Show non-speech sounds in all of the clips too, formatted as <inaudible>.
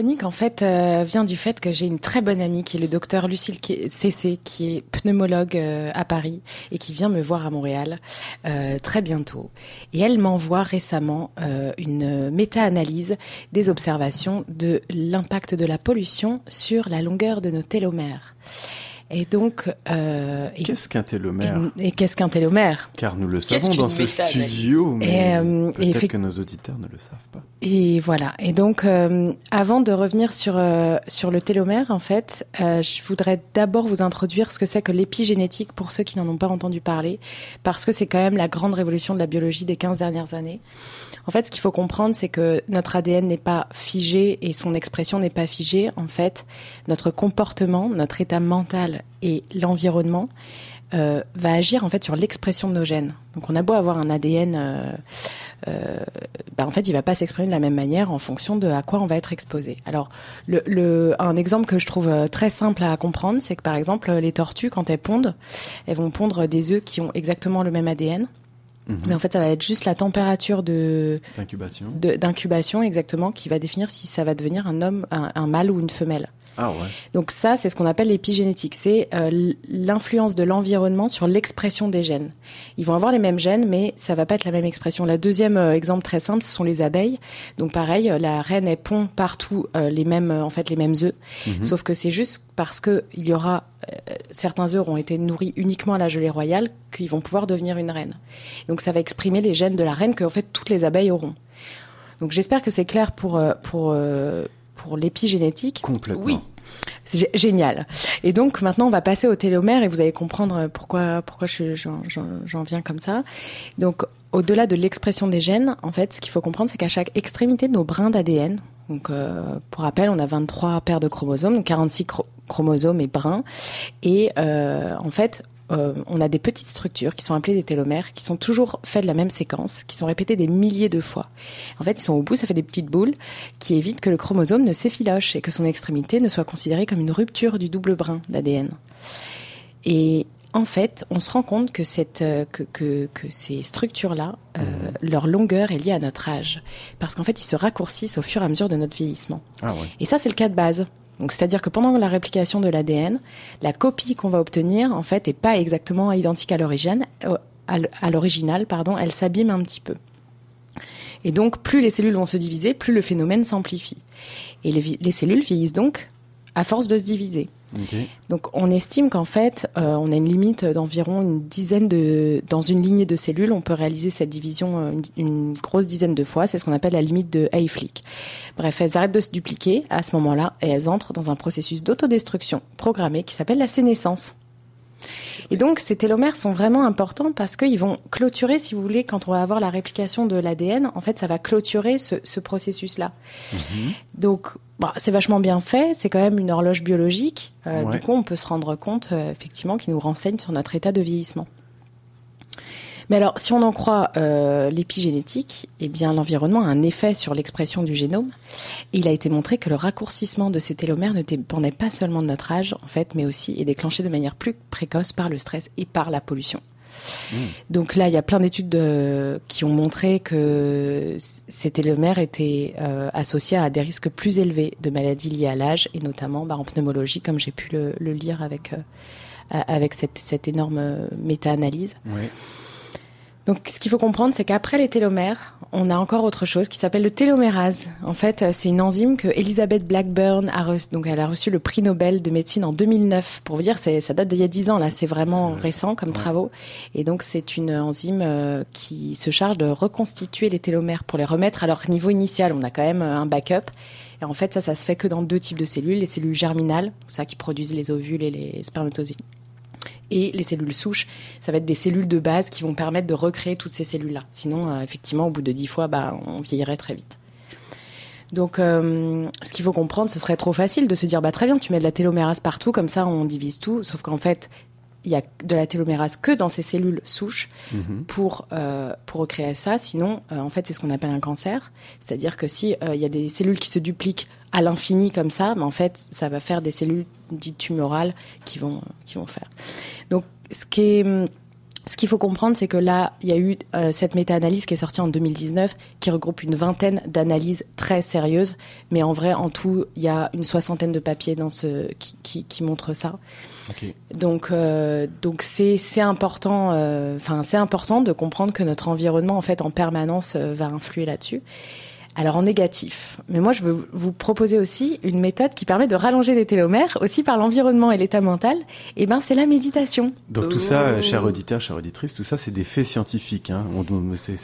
chronique, en fait, euh, vient du fait que j'ai une très bonne amie qui est le docteur Lucille Cessé, qui est pneumologue euh, à Paris et qui vient me voir à Montréal euh, très bientôt. Et elle m'envoie récemment une méta-analyse des observations de l'impact de la pollution sur la longueur de nos télomères. Et donc, euh, qu'est-ce qu'un télomère Et, qu'est-ce qu'un télomère? Car nous le savons dans ce studio, mais euh, peut-être que nos auditeurs ne le savent pas. Et voilà. Et donc, euh, avant de revenir sur euh, sur le télomère, en fait, euh, je voudrais d'abord vous introduire ce que c'est que l'épigénétique pour ceux qui n'en ont pas entendu parler, parce que c'est quand même la grande révolution de la biologie des 15 dernières années. En fait, ce qu'il faut comprendre, c'est que notre ADN n'est pas figé et son expression n'est pas figée. En fait, notre comportement, notre état mental et l'environnement euh, va agir en fait sur l'expression de nos gènes. Donc, on a beau avoir un ADN, euh, euh, bah, en fait, il va pas s'exprimer de la même manière en fonction de à quoi on va être exposé. Alors, un exemple que je trouve euh, très simple à comprendre, c'est que par exemple, les tortues, quand elles pondent, elles vont pondre des œufs qui ont exactement le même ADN. Mhm. Mais en fait, ça va être juste la température de d'incubation, exactement, qui va définir si ça va devenir un homme, un, mâle ou une femelle. Ah ouais. Donc ça, c'est ce qu'on appelle l'épigénétique. C'est euh, l'influence de l'environnement sur l'expression des gènes. Ils vont avoir les mêmes gènes, mais ça va pas être la même expression. La deuxième euh, exemple très simple, ce sont les abeilles. Donc pareil, euh, la reine elle pond partout les mêmes, en fait, les mêmes œufs. Mhm. Sauf que c'est juste parce que il y aura certains œufs ont été nourris uniquement à la gelée royale qu'ils vont pouvoir devenir une reine. Donc ça va exprimer les gènes de la reine que en fait toutes les abeilles auront. Donc j'espère que c'est clair pour pour pour l'épigénétique. Complètement. Oui. C'est génial. Et donc maintenant, on va passer au télomère et vous allez comprendre pourquoi pourquoi j'en viens comme ça. Donc au-delà de l'expression des gènes, en fait, ce qu'il faut comprendre, c'est qu'à chaque extrémité de nos brins d'ADN, donc euh, pour rappel, on a 23 paires de chromosomes, donc 46 chromosomes et brins, et euh, en fait, euh, on a des petites structures qui sont appelées des télomères, qui sont toujours faites de la même séquence, qui sont répétées des milliers de fois. En fait, ils sont au bout, ça fait des petites boules qui évitent que le chromosome ne s'effiloche et que son extrémité ne soit considérée comme une rupture du double brin d'ADN. Et en fait, on se rend compte que, cette, euh, que, ces structures-là, euh, mmh. leur longueur est liée à notre âge. Parce qu'en fait, ils se raccourcissent au fur et à mesure de notre vieillissement. Ah et ça, c'est le cas de base. C'est-à-dire que pendant la réplication de l'ADN, la copie qu'on va obtenir, en fait, est pas exactement identique à l'origine, euh, à l'original, elle s'abîme un petit peu. Et donc, plus les cellules vont se diviser, plus le phénomène s'amplifie. Et les cellules vieillissent donc à force de se diviser. Donc on estime qu'en fait, euh, on a une limite d'environ une dizaine de... Dans une lignée de cellules, on peut réaliser cette division euh, une, grosse dizaine de fois. C'est ce qu'on appelle la limite de Hayflick. Bref, elles arrêtent de se dupliquer à ce moment-là et elles entrent dans un processus d'autodestruction programmée qui s'appelle la sénescence. Et donc, ces télomères sont vraiment importants parce qu'ils vont clôturer, si vous voulez, quand on va avoir la réplication de l'ADN, en fait, ça va clôturer ce, processus-là. Mhm. Donc, bah, c'est vachement bien fait, c'est quand même une horloge biologique. Euh, du coup, on peut se rendre compte, euh, effectivement, qui nous renseigne sur notre état de vieillissement. Mais alors, si on en croit euh, l'épigénétique, eh bien, l'environnement a un effet sur l'expression du génome. il a été montré que le raccourcissement de ces télomères ne dépendait pas seulement de notre âge, en fait, mais aussi est déclenché de manière plus précoce par le stress et par la pollution. Hmm. Donc là, il y a plein d'études qui ont montré que ces télomères étaient euh, associés à des risques plus élevés de maladies liées à l'âge, et notamment bah, en pneumologie, comme j'ai pu le, lire avec, euh, avec cette, cette énorme méta-analyse. Oui. Donc, ce qu'il faut comprendre, c'est qu'après les télomères, on a encore autre chose qui s'appelle le télomérase. En fait, c'est une enzyme que Elizabeth Blackburn a reçu. Donc, elle a reçu le prix Nobel de médecine en 2009. Pour vous dire, ça date d'il y a 10 ans. Là, c'est vraiment récent comme travaux. Et donc, c'est une enzyme euh, qui se charge de reconstituer les télomères pour les remettre à leur niveau initial. On a quand même un backup. Et en fait, ça, ça se fait que dans deux types de cellules. Les cellules germinales, ça qui produisent les ovules et les spermatozoïdes et les cellules souches, ça va être des cellules de base qui vont permettre de recréer toutes ces cellules-là. Sinon, euh, effectivement, au bout de dix fois, bah, on vieillirait très vite. Donc, euh, ce qu'il faut comprendre, ce serait trop facile de se dire, bah très bien, tu mets de la télomérase partout, comme ça, on divise tout. Sauf qu'en fait, il y a de la télomérase que dans ces cellules souches mhm. pour euh, pour recréer ça. Sinon, en fait, c'est ce qu'on appelle un cancer. C'est-à-dire que si il y a des cellules qui se dupliquent à l'infini comme ça, mais en fait, ça va faire des cellules dites tumorales qui vont qui vont faire. Donc, ce qui est ce qu'il faut comprendre, c'est que là, il y a eu euh, cette méta-analyse qui est sortie en 2019, qui regroupe une vingtaine d'analyses très sérieuses. Mais en vrai, en tout, il y a une soixantaine de papiers dans ce qui, qui, qui montrent ça. Donc, euh, donc c'est important. Euh, important de comprendre que notre environnement, en fait, en permanence, euh, va influer là-dessus. Alors en négatif. Mais moi, je veux vous proposer aussi une méthode qui permet de rallonger les télomères, aussi par l'environnement et l'état mental. Et eh ben, c'est la méditation. Donc tout ça, oh. cher auditeur, chère auditrice, tout ça, c'est des faits scientifiques. Hein. On,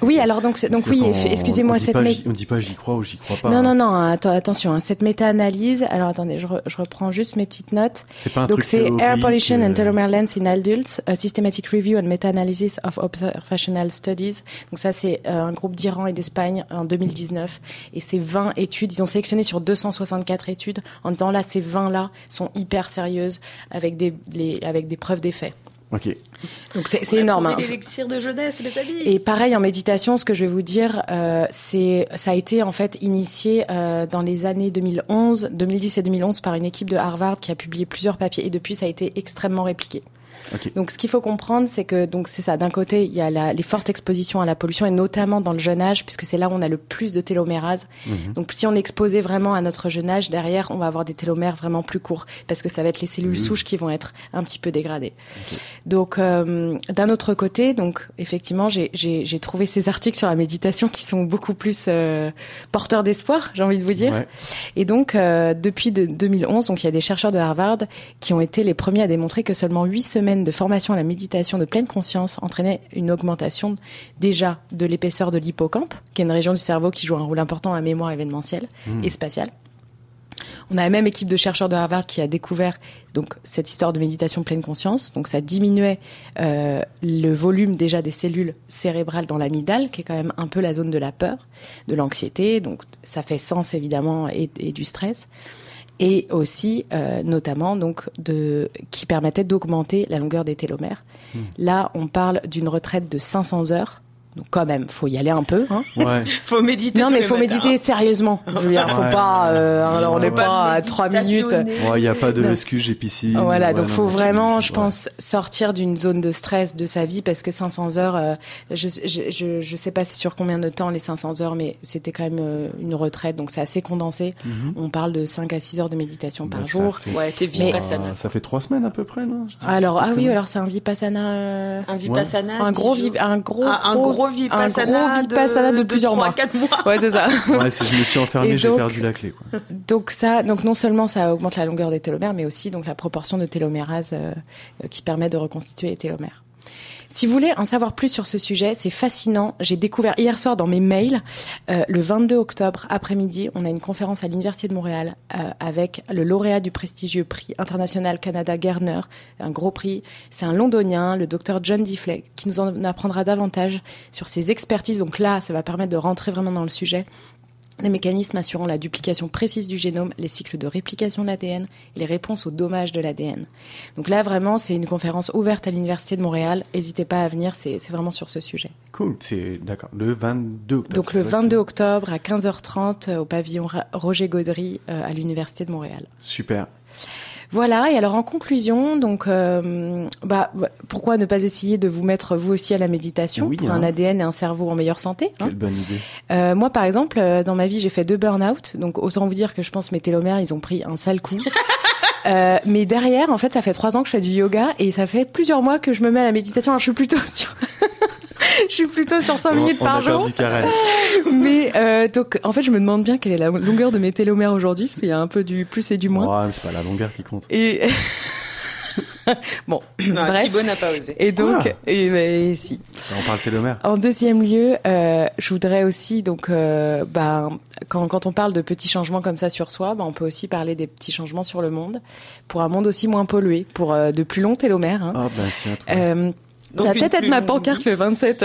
oui, alors donc, donc oui, excusez-moi cette méthode. On dit pas j'y crois ou j'y crois pas. Non, non, hein. non. attention, hein, cette méta-analyse. Alors attendez, je, je, reprends juste mes petites notes. C'est pas un donc c'est Air Pollution and euh, Telomere Length in Adults, a Systematic Review and Meta-Analysis of Observational Studies. Donc ça, c'est euh, un groupe d'Iran et d'Espagne en 2019, et c'est 20 études. Ils ont sélectionné sur 264 études en disant là, ces 20-là sont hyper sérieuses avec des, avec des preuves d'effet. Ok. Donc c'est énorme. Hein. de jeunesse, les amis. Et pareil en méditation, ce que je vais vous dire, euh, c'est ça a été en fait initié euh, dans les années 2011, 2010 et 2011 par une équipe de Harvard qui a publié plusieurs papiers et depuis ça a été extrêmement répliqué. Donc, ce qu'il faut comprendre, c'est que donc c'est ça. D'un côté, il y a la, les fortes expositions à la pollution et notamment dans le jeune âge, puisque c'est là où on a le plus de télomérase. Mhm. Donc, si on est exposé vraiment à notre jeune âge, derrière, on va avoir des télomères vraiment plus courts, parce que ça va être les cellules mhm. souches qui vont être un petit peu dégradées. Donc, euh, d'un autre côté, donc effectivement, j'ai trouvé ces articles sur la méditation qui sont beaucoup plus euh, porteurs d'espoir, j'ai envie de vous dire. Et donc, euh, depuis de, 2011, donc il y a des chercheurs de Harvard qui ont été les premiers à démontrer que seulement huit semaines de formation à la méditation de pleine conscience entraînait une augmentation déjà de l'épaisseur de l'hippocampe, qui est une région du cerveau qui joue un rôle important à la mémoire événementielle hmm. et spatiale. On a la même équipe de chercheurs de Harvard qui a découvert donc cette histoire de méditation pleine conscience. Donc ça diminuait euh, le volume déjà des cellules cérébrales dans l'amygdale, qui est quand même un peu la zone de la peur, de l'anxiété. Donc ça fait sens évidemment et du stress et aussi euh, notamment donc de qui permettait d'augmenter la longueur des télomères. Hmm. Là, on parle d'une retraite de 500 heures donc quand même, faut y aller un peu. Hein ouais. <laughs> faut méditer. Non, mais faut méditer sérieusement. Je veux dire, faut pas. Euh, alors on n'est pas à trois minutes. Il n'y a pas de j'ai piscine. Voilà, donc faut vraiment, je pense, sortir d'une zone de stress de sa vie parce que 500 heures, euh, je, je, je, je, sais pas sur combien de temps les 500 heures, mais c'était quand même euh, une retraite, donc c'est assez condensé. Mhm. On parle de 5 à 6 heures de méditation par bah, jour. Ouais, c'est vipassana. ça fait trois semaines à peu près, non? Alors ah oui, alors c'est un vipassana. Euh, un vipassana. Un gros, un gros, ah, un gros gros vipassana, de, de, plusieurs 3, mois. 4 mois. <laughs> Ouais, c'est ça. ouais, si je me suis enfermé, j'ai perdu la clé. Quoi. Donc ça, donc non seulement ça augmente la longueur des télomères, mais aussi donc la proportion de télomérase euh, qui permet de reconstituer les télomères. Si vous voulez en savoir plus sur ce sujet, c'est fascinant. J'ai découvert hier soir dans mes mails, euh, le 22 octobre après-midi, on a une conférence à l'Université de Montréal euh, avec le lauréat du prestigieux prix international Canada Gerner, un gros prix. C'est un londonien, le docteur John Diffley, qui nous en apprendra davantage sur ses expertises. Donc là, ça va permettre de rentrer vraiment dans le sujet les mécanismes assurant la duplication précise du génome, les cycles de réplication de l'ADN et les réponses aux dommages de l'ADN. Donc là, vraiment, c'est une conférence ouverte à l'Université de Montréal. N'hésitez pas à venir, c'est vraiment sur ce sujet. Cool, c'est d'accord. Le 22 octobre. Donc le 22 octobre à 15h30 euh, au pavillon Roger Gaudry euh, à l'Université de Montréal. Super. Voilà. Et alors en conclusion, donc, euh, bah, pourquoi ne pas essayer de vous mettre vous aussi à la méditation pour un ADN hein. et un cerveau en meilleure santé hein Quelle bonne idée. Euh, moi, par exemple, euh, dans ma vie, j'ai fait deux burn-out. Donc autant vous dire que je pense mes télomères, ils ont pris un sale coup. <laughs> Euh, mais derrière, en fait, ça fait trois ans que je fais du yoga et ça fait plusieurs mois que je me mets à la méditation. Alors, je suis plutôt <laughs> sur <laughs> je suis plutôt sur 5 minutes par jour. <laughs> Mais euh, donc, en fait, je me demande bien quelle est la longueur de mes télomères aujourd'hui, parce qu'il y a un peu du plus et du moins. Ouais, c'est pas la longueur qui compte. Et <laughs> bon, bref. Thibaut n'a pas osé. Et donc, et, si. On parle télomère. En deuxième lieu, euh, je voudrais aussi donc, euh, bah, quand, quand on parle de petits changements comme ça sur soi, bah, on peut aussi parler des petits changements sur le monde, pour un monde aussi moins pollué, pour euh, de plus longs télomères. Hein. Ah, ben, tiens, euh, ça va peut-être être ma pancarte le 27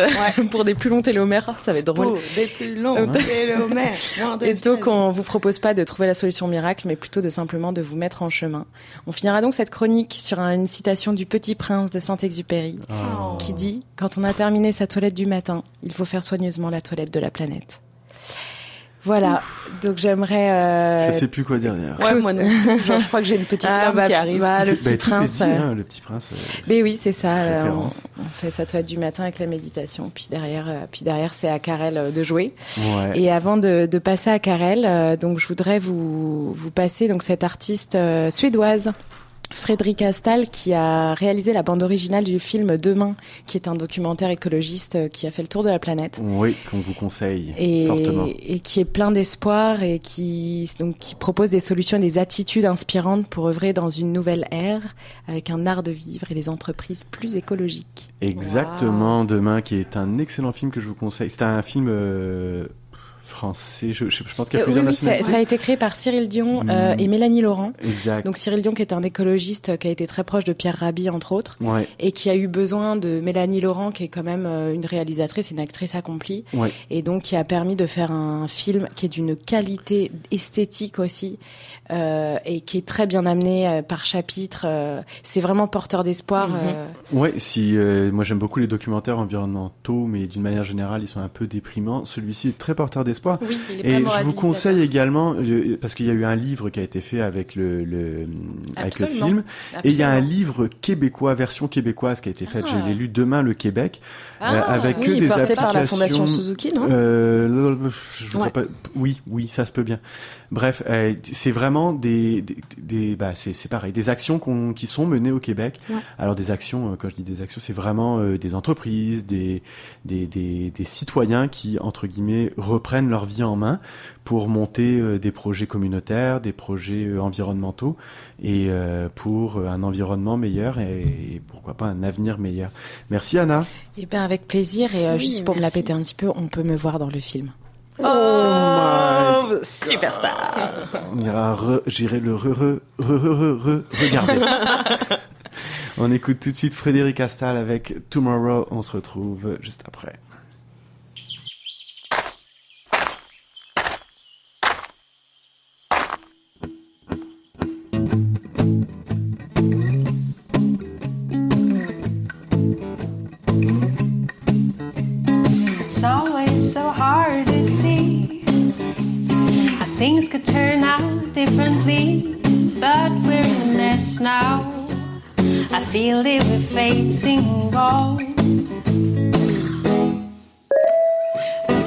pour des plus longs télomères. Ça va être drôle. Pour des plus longs <laughs> télomères. Et donc, on vous propose pas de trouver la solution miracle, mais plutôt de simplement de vous mettre en chemin. On finira donc cette chronique sur une citation du Petit Prince de Saint-Exupéry, oh. qui dit « Quand on a terminé sa toilette du matin, il faut faire soigneusement la toilette de la planète ». Voilà, donc j'aimerais. Euh... Je sais plus quoi dire derrière. Ouais, moi, Genre, je crois que j'ai une petite ah, bah, qui arrive. Bah, le, petit bah, prince, dit, hein, le petit prince. Mais oui, c'est ça. Euh, on, on, fait ça toi du matin avec la méditation, puis derrière, euh, puis derrière c'est à Karel euh, de jouer. Ouais. Et avant de, de passer à Karel, donc je voudrais vous vous passer donc cette artiste suédoise Frédéric Astal qui a réalisé la bande originale du film Demain, qui est un documentaire écologiste euh, qui a fait le tour de la planète. Oui, qu'on vous conseille et, fortement. Et qui est plein d'espoir et qui, donc, qui propose des solutions et des attitudes inspirantes pour œuvrer dans une nouvelle ère avec un art de vivre et des entreprises plus écologiques. Exactement, Demain, qui est un excellent film que je vous conseille. C'est un film euh, français. Je, je, pense qu'il y a plusieurs oui, ça, ça, a été créé par Cyril Dion euh, et Mélanie Laurent. Exact. Donc Cyril Dion qui est un écologiste euh, qui a été très proche de Pierre Rabhi entre autres ouais. et qui a eu besoin de Mélanie Laurent qui est quand même euh, une réalisatrice, une actrice accomplie ouais. et donc qui a permis de faire un film qui est d'une qualité esthétique aussi euh, et qui est très bien amené euh, par chapitre. Euh, c'est vraiment porteur d'espoir. Mm -hmm. Ouais, si moi j'aime beaucoup les documentaires environnementaux, mais d'une manière générale ils sont un peu déprimants. Celui-ci est très porteur d'espoir. Oui, et je vous conseille également parce qu'il y a eu un livre qui a été fait avec le, le avec le film, Absolument. et il y a un livre québécois, version québécoise qui a été faite. Ah. Je l'ai lu demain le Québec, ah, euh, avec oui, que des applications. par la Fondation Suzuki, non euh, je Ouais. pas. Oui, oui, ça se peut bien. Bref, euh, c'est vraiment des, des, des bah, c'est pareil, des actions qui sont menées au Québec. Ouais. Alors des actions, quand je dis des actions, c'est vraiment des entreprises, des, des, des, des citoyens qui, entre guillemets, reprennent leur vie en main pour monter euh, des projets communautaires, des projets euh, environnementaux et euh, pour un environnement meilleur et, et pourquoi pas un avenir meilleur. Merci Anna. Eh ben avec plaisir et euh, Oui, juste pour me la péter un petit peu, on peut me voir dans le film. Oh, superstar. On ira re- j'irai le re, re, re, re, re, re- regarder. <laughs> on écoute tout de suite Frédéric Astal avec Tomorrow. On se retrouve juste après. Differently, but we're in a mess now. I feel that we're facing wrong.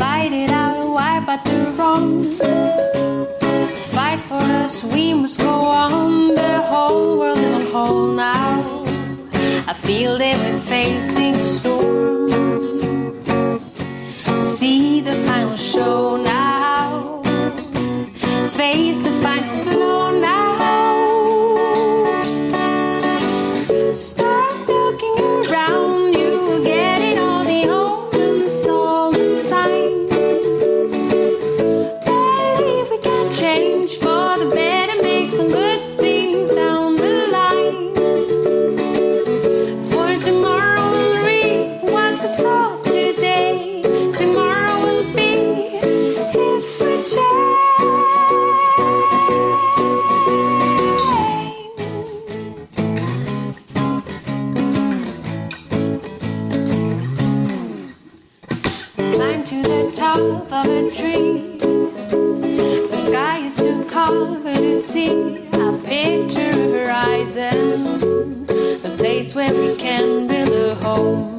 Fight it out, wipe out the wrong. Fight for us, we must go on. The whole world is on hold now. I feel that we're facing a storm see the final show now. Home.